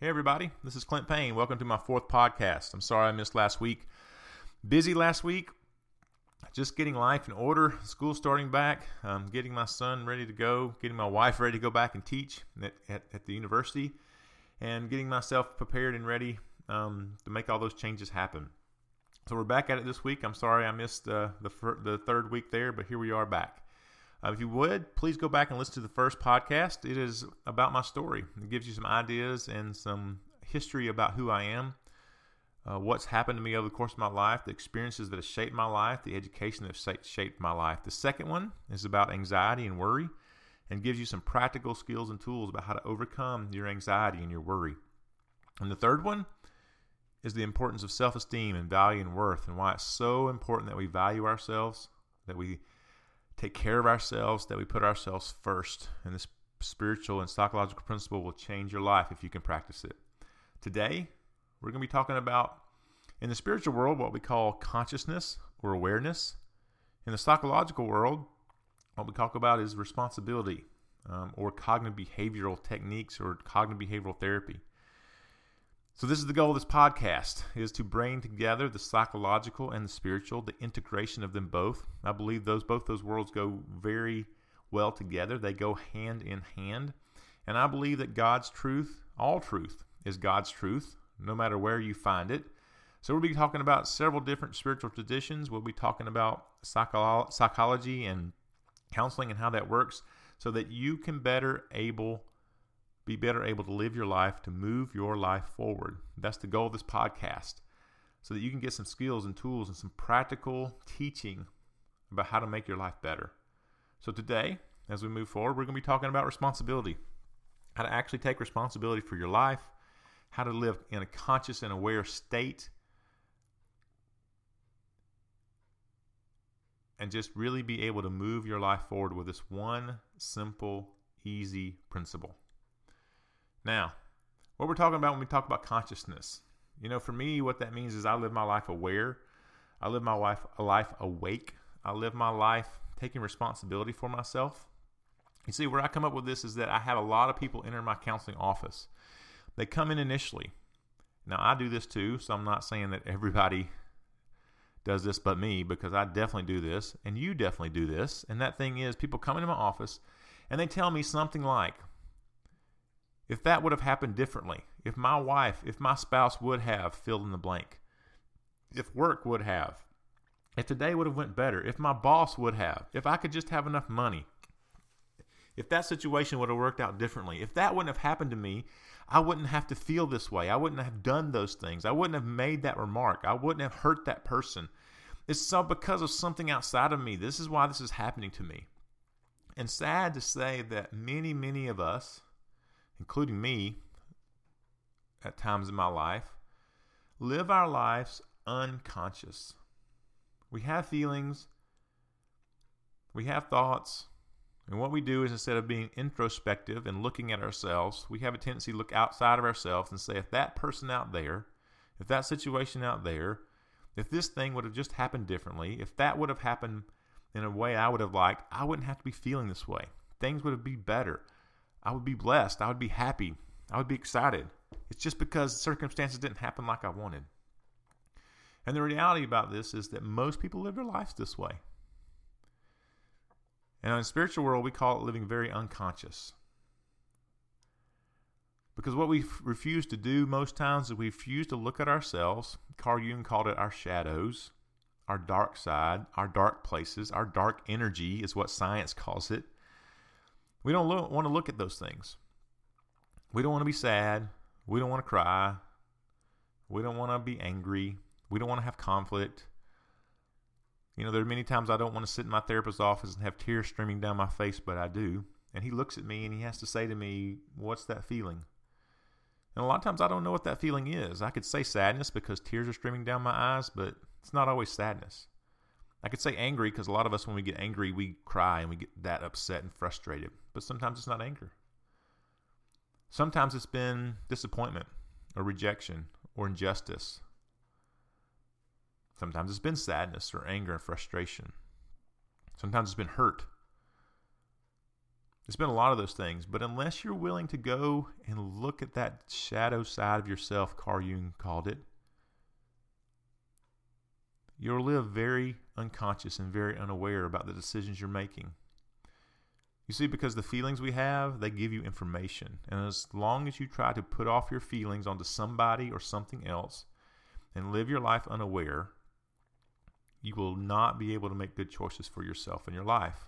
Hey, everybody, this is Clint Payne. Welcome to my fourth podcast. I'm sorry I missed last week. Busy last week, just getting life in order, school starting back, um, getting my son ready to go, getting my wife ready to go back and teach at, at, at the university, and getting myself prepared and ready um, to make all those changes happen. So we're back at it this week. I'm sorry I missed uh, the, fir- the third week there, but here we are back. Uh, if you would, please go back and listen to the first podcast. It is about my story. It gives you some ideas and some history about who I am, uh, what's happened to me over the course of my life, the experiences that have shaped my life, the education that have shaped my life. The second one is about anxiety and worry and gives you some practical skills and tools about how to overcome your anxiety and your worry. And the third one is the importance of self esteem and value and worth, and why it's so important that we value ourselves, that we take care of ourselves, that we put ourselves first. And this spiritual and psychological principle will change your life if you can practice it. Today, we're going to be talking about, in the spiritual world, what we call consciousness or awareness. In the psychological world, what we talk about is responsibility um, or cognitive behavioral techniques or cognitive behavioral therapy. So this is the goal of this podcast is to bring together the psychological and the spiritual, the integration of them both. I believe those both those worlds go very well together. They go hand in hand. And I believe that God's truth, all truth, is God's truth, no matter where you find it. So we'll be talking about several different spiritual traditions. We'll be talking about psycho- psychology and counseling and how that works so that you can better able be better able to live your life, to move your life forward. That's the goal of this podcast, so that you can get some skills and tools and some practical teaching about how to make your life better. So, today, as we move forward, we're going to be talking about responsibility how to actually take responsibility for your life, how to live in a conscious and aware state. And just really be able to move your life forward with this one simple, easy principle. Now, what we're talking about when we talk about consciousness, you know, for me, what that means is I live my life aware. I live my life a life awake. I live my life taking responsibility for myself. You see, where I come up with this is that I have a lot of people enter my counseling office. They come in initially. Now, I do this too, so I'm not saying that everybody does this but me because I definitely do this, and you definitely do this. And that thing is, people come into my office and they tell me something like, if that would have happened differently, if my wife, if my spouse would have filled in the blank, if work would have, if today would have went better, if my boss would have, if I could just have enough money, if that situation would have worked out differently, if that wouldn't have happened to me, I wouldn't have to feel this way. I wouldn't have done those things. I wouldn't have made that remark. I wouldn't have hurt that person. It's so because of something outside of me. This is why this is happening to me. And sad to say that many, many of us, including me at times in my life, live our lives unconscious. We have feelings, we have thoughts, and what we do is instead of being introspective and looking at ourselves, we have a tendency to look outside of ourselves and say, if that person out there, if that situation out there, if this thing would have just happened differently, if that would have happened in a way I would have liked, I wouldn't have to be feeling this way. Things would have been better. I would be blessed. I would be happy. I would be excited. It's just because circumstances didn't happen like I wanted. And the reality about this is that most people live their lives this way. And in the spiritual world, we call it living very unconscious. Because what we refuse to do most times is we refuse to look at ourselves. Carl Jung called it our shadows, our dark side, our dark places, our dark energy is what science calls it. We don't lo- want to look at those things. We don't want to be sad. We don't want to cry. We don't want to be angry. We don't want to have conflict. You know, there are many times I don't want to sit in my therapist's office and have tears streaming down my face, but I do. And he looks at me and he has to say to me, What's that feeling? And a lot of times I don't know what that feeling is. I could say sadness because tears are streaming down my eyes, but it's not always sadness. I could say angry because a lot of us, when we get angry, we cry and we get that upset and frustrated. But sometimes it's not anger. Sometimes it's been disappointment or rejection or injustice. Sometimes it's been sadness or anger and frustration. Sometimes it's been hurt. It's been a lot of those things, but unless you're willing to go and look at that shadow side of yourself, Carl Jung called it, you'll live very unconscious and very unaware about the decisions you're making. You see, because the feelings we have, they give you information. And as long as you try to put off your feelings onto somebody or something else and live your life unaware, you will not be able to make good choices for yourself in your life.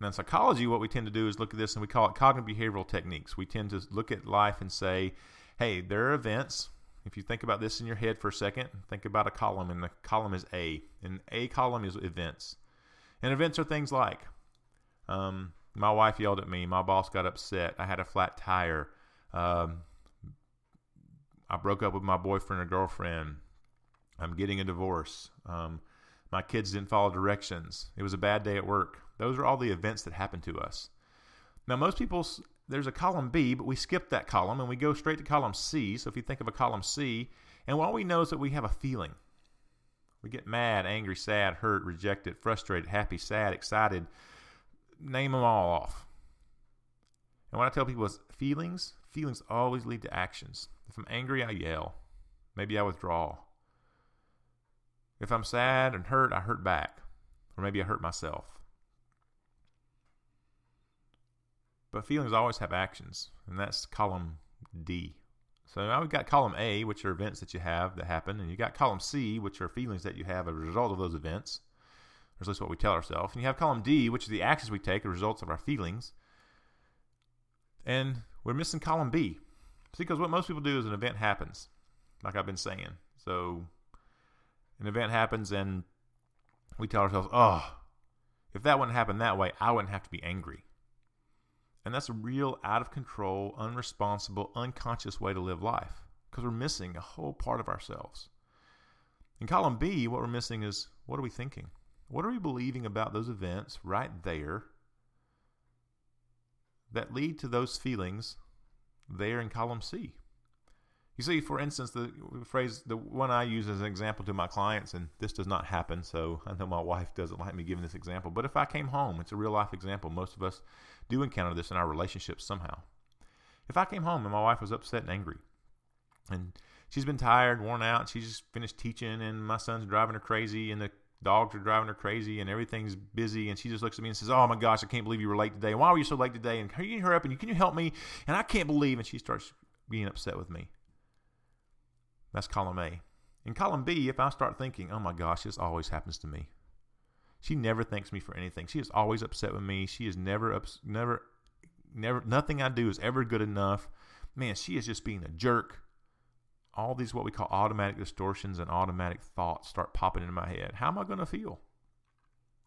Now, in psychology, what we tend to do is look at this and we call it cognitive behavioral techniques. We tend to look at life and say, hey, there are events. If you think about this in your head for a second, think about a column, and the column is A. And A column is events. And events are things like um, my wife yelled at me, my boss got upset, I had a flat tire, um, I broke up with my boyfriend or girlfriend, I'm getting a divorce, um, my kids didn't follow directions, it was a bad day at work. Those are all the events that happen to us. Now, most people, there's a column B, but we skip that column and we go straight to column C. So if you think of a column C, and all we know is that we have a feeling. We get mad, angry, sad, hurt, rejected, frustrated, happy, sad, excited. Name them all off. And what I tell people is feelings, feelings always lead to actions. If I'm angry, I yell. Maybe I withdraw. If I'm sad and hurt, I hurt back. Or maybe I hurt myself. But feelings always have actions, and that's column D. So now we've got column A, which are events that you have that happen, and you got column C, which are feelings that you have as a result of those events, or at least what we tell ourselves. And you have column D, which is the actions we take, the results of our feelings. And we're missing column B. See, because what most people do is an event happens, like I've been saying. So an event happens, and we tell ourselves, oh, if that wouldn't happen that way, I wouldn't have to be angry. And that's a real out of control, unresponsible, unconscious way to live life because we're missing a whole part of ourselves. In column B, what we're missing is what are we thinking? What are we believing about those events right there that lead to those feelings there in column C? You see, for instance, the phrase, the one I use as an example to my clients, and this does not happen, so I know my wife doesn't like me giving this example, but if I came home, it's a real life example. Most of us do encounter this in our relationships somehow. If I came home and my wife was upset and angry, and she's been tired, worn out, she's just finished teaching, and my son's driving her crazy, and the dogs are driving her crazy, and everything's busy, and she just looks at me and says, "Oh my gosh, I can't believe you were late today. Why were you so late today? And can you hurry up and can you help me? And I can't believe." And she starts being upset with me. That's column A. In column B, if I start thinking, oh my gosh, this always happens to me. She never thanks me for anything. She is always upset with me. She is never, ups, never, never, nothing I do is ever good enough. Man, she is just being a jerk. All these, what we call automatic distortions and automatic thoughts start popping into my head. How am I going to feel?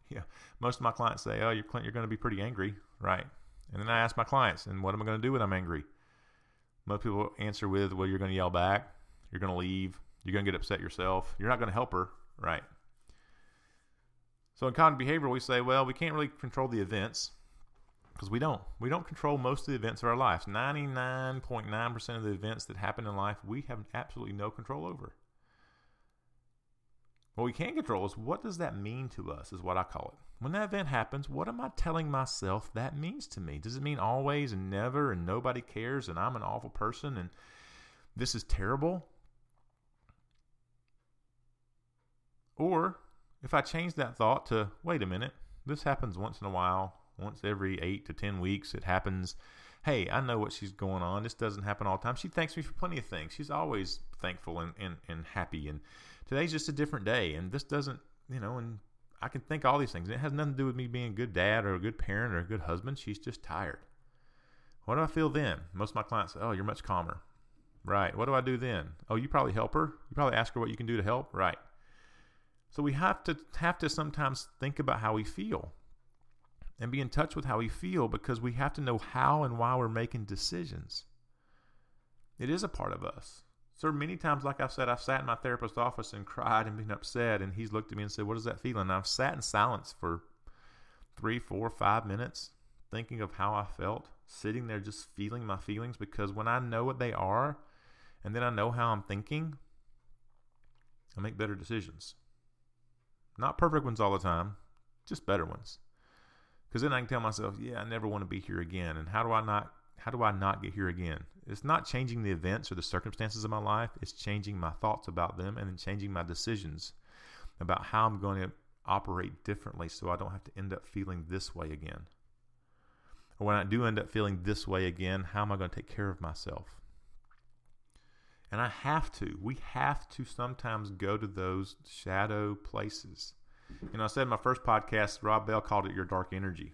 Yeah, most of my clients say, oh, you're, Clint, you're going to be pretty angry, right? And then I ask my clients, and what am I going to do when I'm angry? Most people answer with, well, you're going to yell back you're going to leave. You're going to get upset yourself. You're not going to help her, right? So in cognitive behavior, we say, well, we can't really control the events because we don't. We don't control most of the events of our lives. 99.9% of the events that happen in life, we have absolutely no control over. What we can control is what does that mean to us, is what I call it. When that event happens, what am I telling myself that means to me? Does it mean always and never and nobody cares and I'm an awful person and this is terrible? Or if I change that thought to, wait a minute, this happens once in a while, once every eight to 10 weeks, it happens. Hey, I know what she's going on. This doesn't happen all the time. She thanks me for plenty of things. She's always thankful and, and, and happy. And today's just a different day. And this doesn't, you know, and I can think all these things. It has nothing to do with me being a good dad or a good parent or a good husband. She's just tired. What do I feel then? Most of my clients say, oh, you're much calmer. Right. What do I do then? Oh, you probably help her. You probably ask her what you can do to help. Right. So we have to have to sometimes think about how we feel and be in touch with how we feel because we have to know how and why we're making decisions. It is a part of us. So many times, like I've said, I've sat in my therapist's office and cried and been upset, and he's looked at me and said, "What does that feeling? And I've sat in silence for three, four, five minutes, thinking of how I felt, sitting there just feeling my feelings. Because when I know what they are, and then I know how I'm thinking, I make better decisions. Not perfect ones all the time, just better ones. Because then I can tell myself, yeah, I never want to be here again. And how do I not? How do I not get here again? It's not changing the events or the circumstances of my life. It's changing my thoughts about them and then changing my decisions about how I'm going to operate differently so I don't have to end up feeling this way again. Or when I do end up feeling this way again, how am I going to take care of myself? And I have to. We have to sometimes go to those shadow places. You know, I said in my first podcast, Rob Bell called it your dark energy.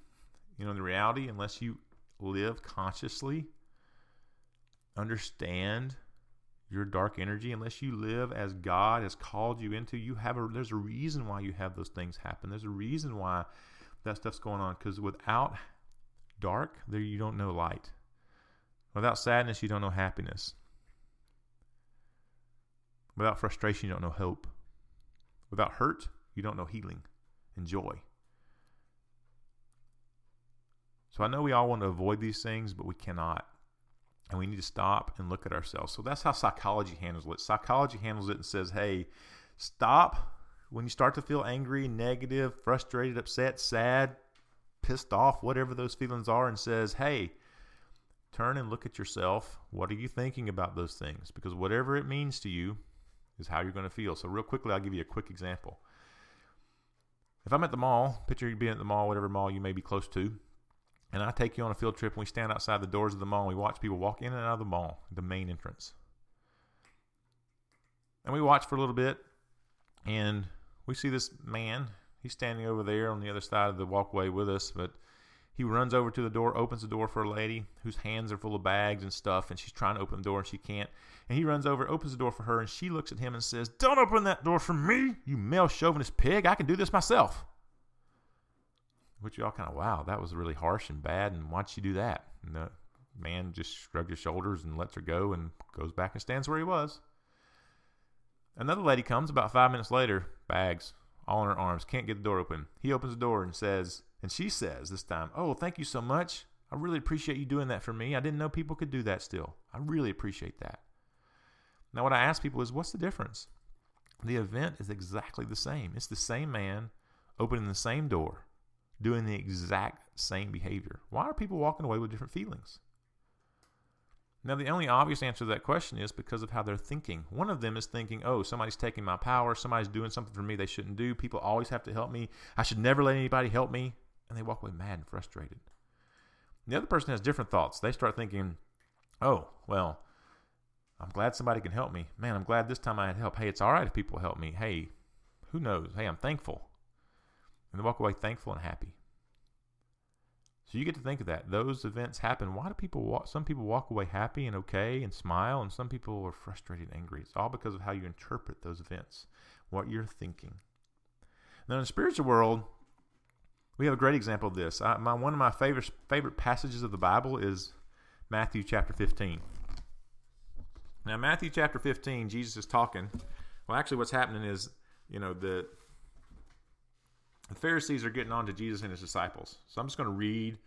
You know, the reality, unless you live consciously, understand your dark energy, unless you live as God has called you into, you have a there's a reason why you have those things happen. There's a reason why that stuff's going on. Because without dark, there you don't know light. Without sadness, you don't know happiness. Without frustration, you don't know hope. Without hurt, you don't know healing and joy. So I know we all want to avoid these things, but we cannot. And we need to stop and look at ourselves. So that's how psychology handles it. Psychology handles it and says, hey, stop when you start to feel angry, negative, frustrated, upset, sad, pissed off, whatever those feelings are, and says, hey, turn and look at yourself. What are you thinking about those things? Because whatever it means to you is how you're going to feel. So, real quickly, I'll give you a quick example. If I'm at the mall, picture you being at the mall, whatever mall you may be close to, and I take you on a field trip and we stand outside the doors of the mall and we watch people walk in and out of the mall, the main entrance. And we watch for a little bit and we see this man. He's standing over there on the other side of the walkway with us, but he runs over to the door, opens the door for a lady whose hands are full of bags and stuff, and she's trying to open the door and she can't. And he runs over, opens the door for her, and she looks at him and says, Don't open that door for me, you male chauvinist pig. I can do this myself. Which y'all kind of, wow, that was really harsh and bad, and why'd she do that? And the man just shrugs his shoulders and lets her go and goes back and stands where he was. Another lady comes about five minutes later, bags all in her arms, can't get the door open. He opens the door and says, and she says this time, Oh, thank you so much. I really appreciate you doing that for me. I didn't know people could do that still. I really appreciate that. Now, what I ask people is, What's the difference? The event is exactly the same. It's the same man opening the same door, doing the exact same behavior. Why are people walking away with different feelings? Now, the only obvious answer to that question is because of how they're thinking. One of them is thinking, oh, somebody's taking my power. Somebody's doing something for me they shouldn't do. People always have to help me. I should never let anybody help me and they walk away mad and frustrated. The other person has different thoughts. They start thinking, oh, well, I'm glad somebody can help me. Man, I'm glad this time I had help. Hey, it's all right if people help me. Hey, who knows? Hey, I'm thankful. And they walk away thankful and happy. So you get to think of that. Those events happen. Why do people walk? Some people walk away happy and okay and smile, and some people are frustrated and angry. It's all because of how you interpret those events, what you're thinking. Now, in the spiritual world, we have a great example of this. I, my, one of my favorite favorite passages of the Bible is Matthew chapter 15. Now, Matthew chapter 15, Jesus is talking. Well, actually, what's happening is, you know, the, the Pharisees are getting on to Jesus and his disciples. So I'm just going to read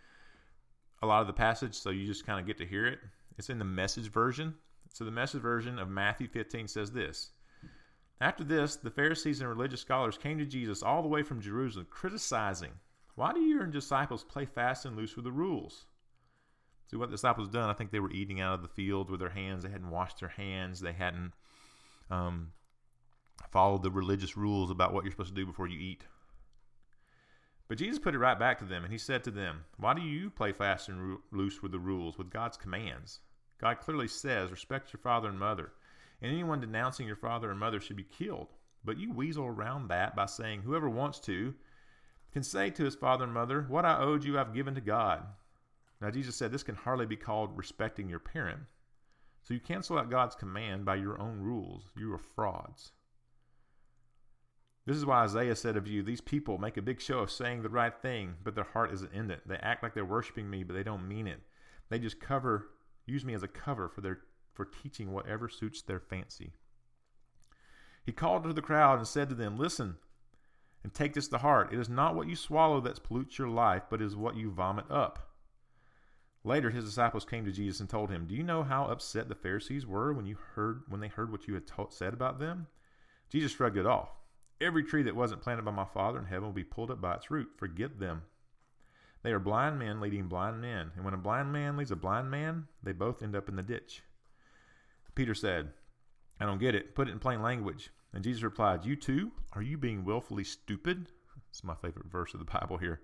a lot of the passage so you just kind of get to hear it. It's in the message version. So the message version of Matthew 15 says this After this, the Pharisees and religious scholars came to Jesus all the way from Jerusalem, criticizing why do your disciples play fast and loose with the rules? See what the disciples done. I think they were eating out of the field with their hands. They hadn't washed their hands. They hadn't um, followed the religious rules about what you're supposed to do before you eat. But Jesus put it right back to them, and he said to them, Why do you play fast and loose with the rules, with God's commands? God clearly says, Respect your father and mother, and anyone denouncing your father and mother should be killed. But you weasel around that by saying, Whoever wants to can say to his father and mother, What I owed you, I've given to God. Now, Jesus said this can hardly be called respecting your parent. So you cancel out God's command by your own rules. You are frauds. This is why Isaiah said of you, These people make a big show of saying the right thing, but their heart isn't in it. They act like they're worshiping me, but they don't mean it. They just cover, use me as a cover for their for teaching whatever suits their fancy. He called to the crowd and said to them, Listen, and take this to heart. It is not what you swallow that pollutes your life, but is what you vomit up. Later, his disciples came to Jesus and told him, "Do you know how upset the Pharisees were when you heard when they heard what you had taught, said about them?" Jesus shrugged it off. Every tree that wasn't planted by my Father in heaven will be pulled up by its root. Forget them. They are blind men leading blind men. And when a blind man leads a blind man, they both end up in the ditch. Peter said, I don't get it. Put it in plain language. And Jesus replied, You too? Are you being willfully stupid? It's my favorite verse of the Bible here.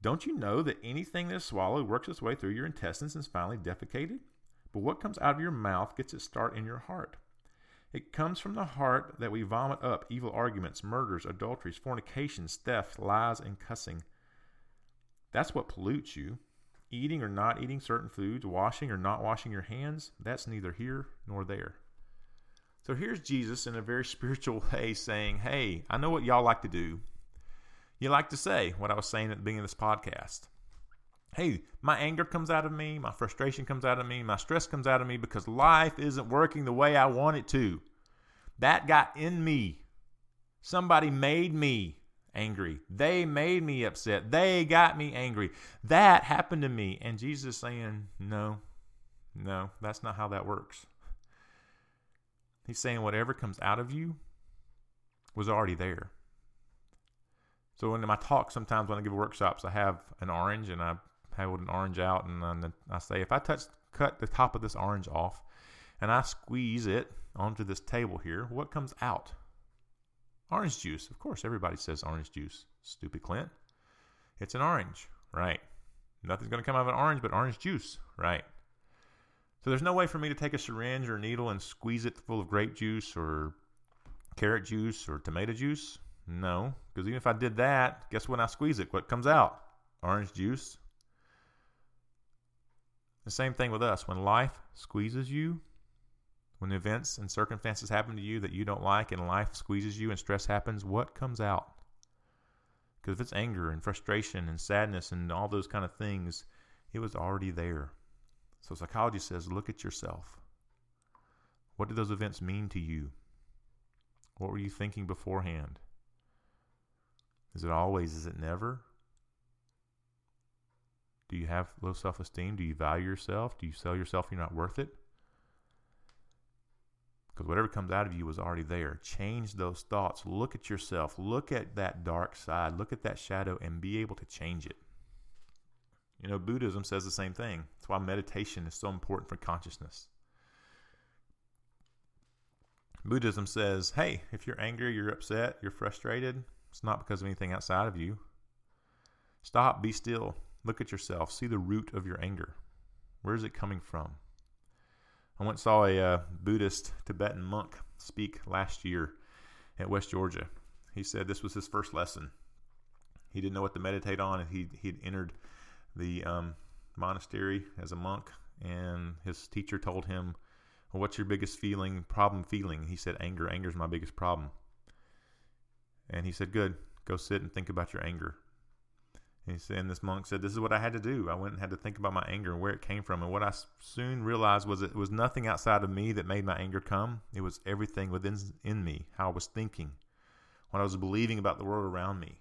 Don't you know that anything that is swallowed works its way through your intestines and is finally defecated? But what comes out of your mouth gets its start in your heart. It comes from the heart that we vomit up evil arguments, murders, adulteries, fornications, theft, lies, and cussing. That's what pollutes you. Eating or not eating certain foods, washing or not washing your hands, that's neither here nor there. So here's Jesus in a very spiritual way saying, Hey, I know what y'all like to do. You like to say what I was saying at the beginning of this podcast. Hey, my anger comes out of me, my frustration comes out of me, my stress comes out of me because life isn't working the way I want it to. That got in me. Somebody made me angry. They made me upset. They got me angry. That happened to me. And Jesus is saying, No, no, that's not how that works. He's saying whatever comes out of you was already there. So in my talk, sometimes when I give workshops, I have an orange and I hold an orange out and I say, if I touch, cut the top of this orange off and I squeeze it onto this table here, what comes out? Orange juice. Of course, everybody says orange juice. Stupid Clint. It's an orange, right? Nothing's going to come out of an orange but orange juice, right? So there's no way for me to take a syringe or a needle and squeeze it full of grape juice or carrot juice or tomato juice. No, because even if I did that, guess when I squeeze it, what comes out? Orange juice. The same thing with us. When life squeezes you, when events and circumstances happen to you that you don't like and life squeezes you and stress happens, what comes out? Because if it's anger and frustration and sadness and all those kind of things, it was already there. So psychology says look at yourself. What did those events mean to you? What were you thinking beforehand? Is it always? Is it never? Do you have low self esteem? Do you value yourself? Do you sell yourself you're not worth it? Because whatever comes out of you was already there. Change those thoughts. Look at yourself. Look at that dark side. Look at that shadow and be able to change it. You know, Buddhism says the same thing. That's why meditation is so important for consciousness. Buddhism says, hey, if you're angry, you're upset, you're frustrated, it's not because of anything outside of you. Stop, be still, look at yourself, see the root of your anger. Where is it coming from? I once saw a uh, Buddhist Tibetan monk speak last year at West Georgia. He said this was his first lesson. He didn't know what to meditate on, and he he'd entered the um, monastery as a monk, and his teacher told him, well, "What's your biggest feeling, problem feeling?" He said, "Anger. Anger is my biggest problem." And he said, "Good. Go sit and think about your anger." And he said, and this monk said, This is what I had to do. I went and had to think about my anger and where it came from. And what I soon realized was it was nothing outside of me that made my anger come. It was everything within in me, how I was thinking, what I was believing about the world around me,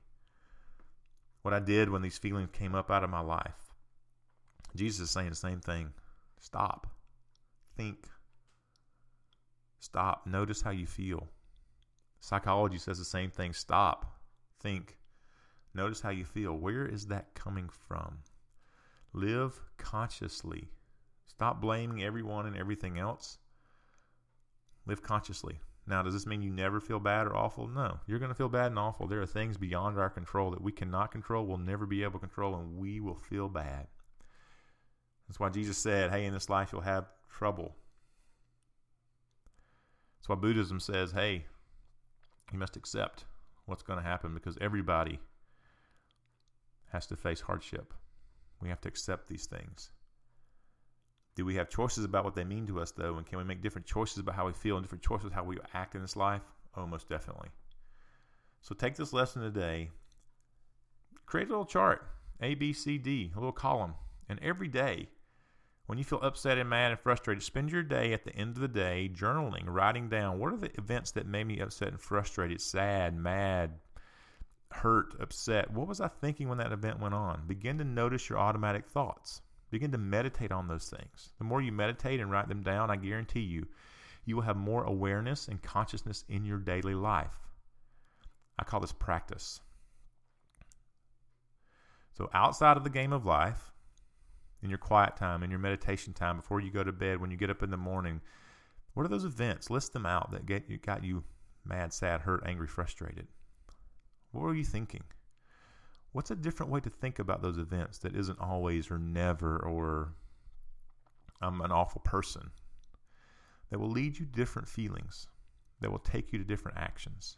what I did when these feelings came up out of my life. Jesus is saying the same thing. Stop. Think. Stop. Notice how you feel. Psychology says the same thing. Stop. Think Notice how you feel. Where is that coming from? Live consciously. Stop blaming everyone and everything else. Live consciously. Now, does this mean you never feel bad or awful? No. You're going to feel bad and awful. There are things beyond our control that we cannot control, we'll never be able to control, and we will feel bad. That's why Jesus said, hey, in this life you'll have trouble. That's why Buddhism says, hey, you must accept what's going to happen because everybody has to face hardship. We have to accept these things. Do we have choices about what they mean to us, though? And can we make different choices about how we feel and different choices how we act in this life? Oh, most definitely. So take this lesson today, create a little chart A, B, C, D, a little column. And every day, when you feel upset and mad and frustrated, spend your day at the end of the day journaling, writing down what are the events that made me upset and frustrated, sad, mad, hurt, upset. What was I thinking when that event went on? Begin to notice your automatic thoughts. Begin to meditate on those things. The more you meditate and write them down, I guarantee you, you will have more awareness and consciousness in your daily life. I call this practice. So, outside of the game of life, in your quiet time, in your meditation time, before you go to bed, when you get up in the morning, what are those events? List them out that get you got you mad, sad, hurt, angry, frustrated. What were you thinking? What's a different way to think about those events that isn't always or never or I'm an awful person? That will lead you to different feelings, that will take you to different actions.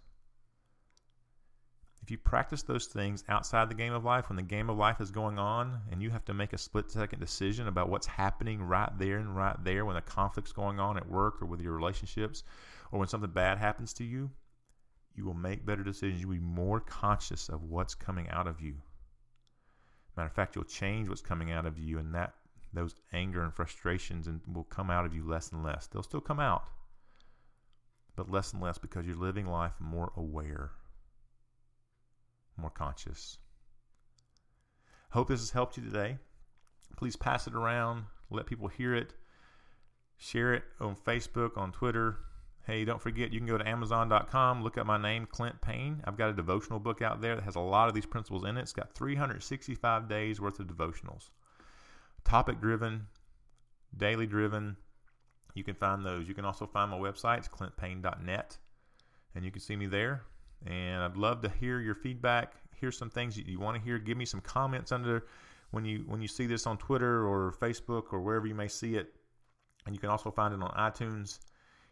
If you practice those things outside the game of life, when the game of life is going on and you have to make a split second decision about what's happening right there and right there when a conflict's going on at work or with your relationships or when something bad happens to you, you will make better decisions. You'll be more conscious of what's coming out of you. Matter of fact, you'll change what's coming out of you, and that those anger and frustrations and will come out of you less and less. They'll still come out, but less and less because you're living life more aware more conscious. Hope this has helped you today. Please pass it around, let people hear it, share it on Facebook, on Twitter. Hey, don't forget, you can go to Amazon.com, look up my name, Clint Payne. I've got a devotional book out there that has a lot of these principles in it. It's got 365 days worth of devotionals, topic driven, daily driven. You can find those. You can also find my website, it's clintpayne.net, and you can see me there. And I'd love to hear your feedback. Here's some things that you want to hear. Give me some comments under when you when you see this on Twitter or Facebook or wherever you may see it. And you can also find it on iTunes.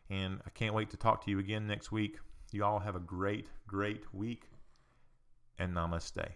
And I can't wait to talk to you again next week. You all have a great, great week. And namaste.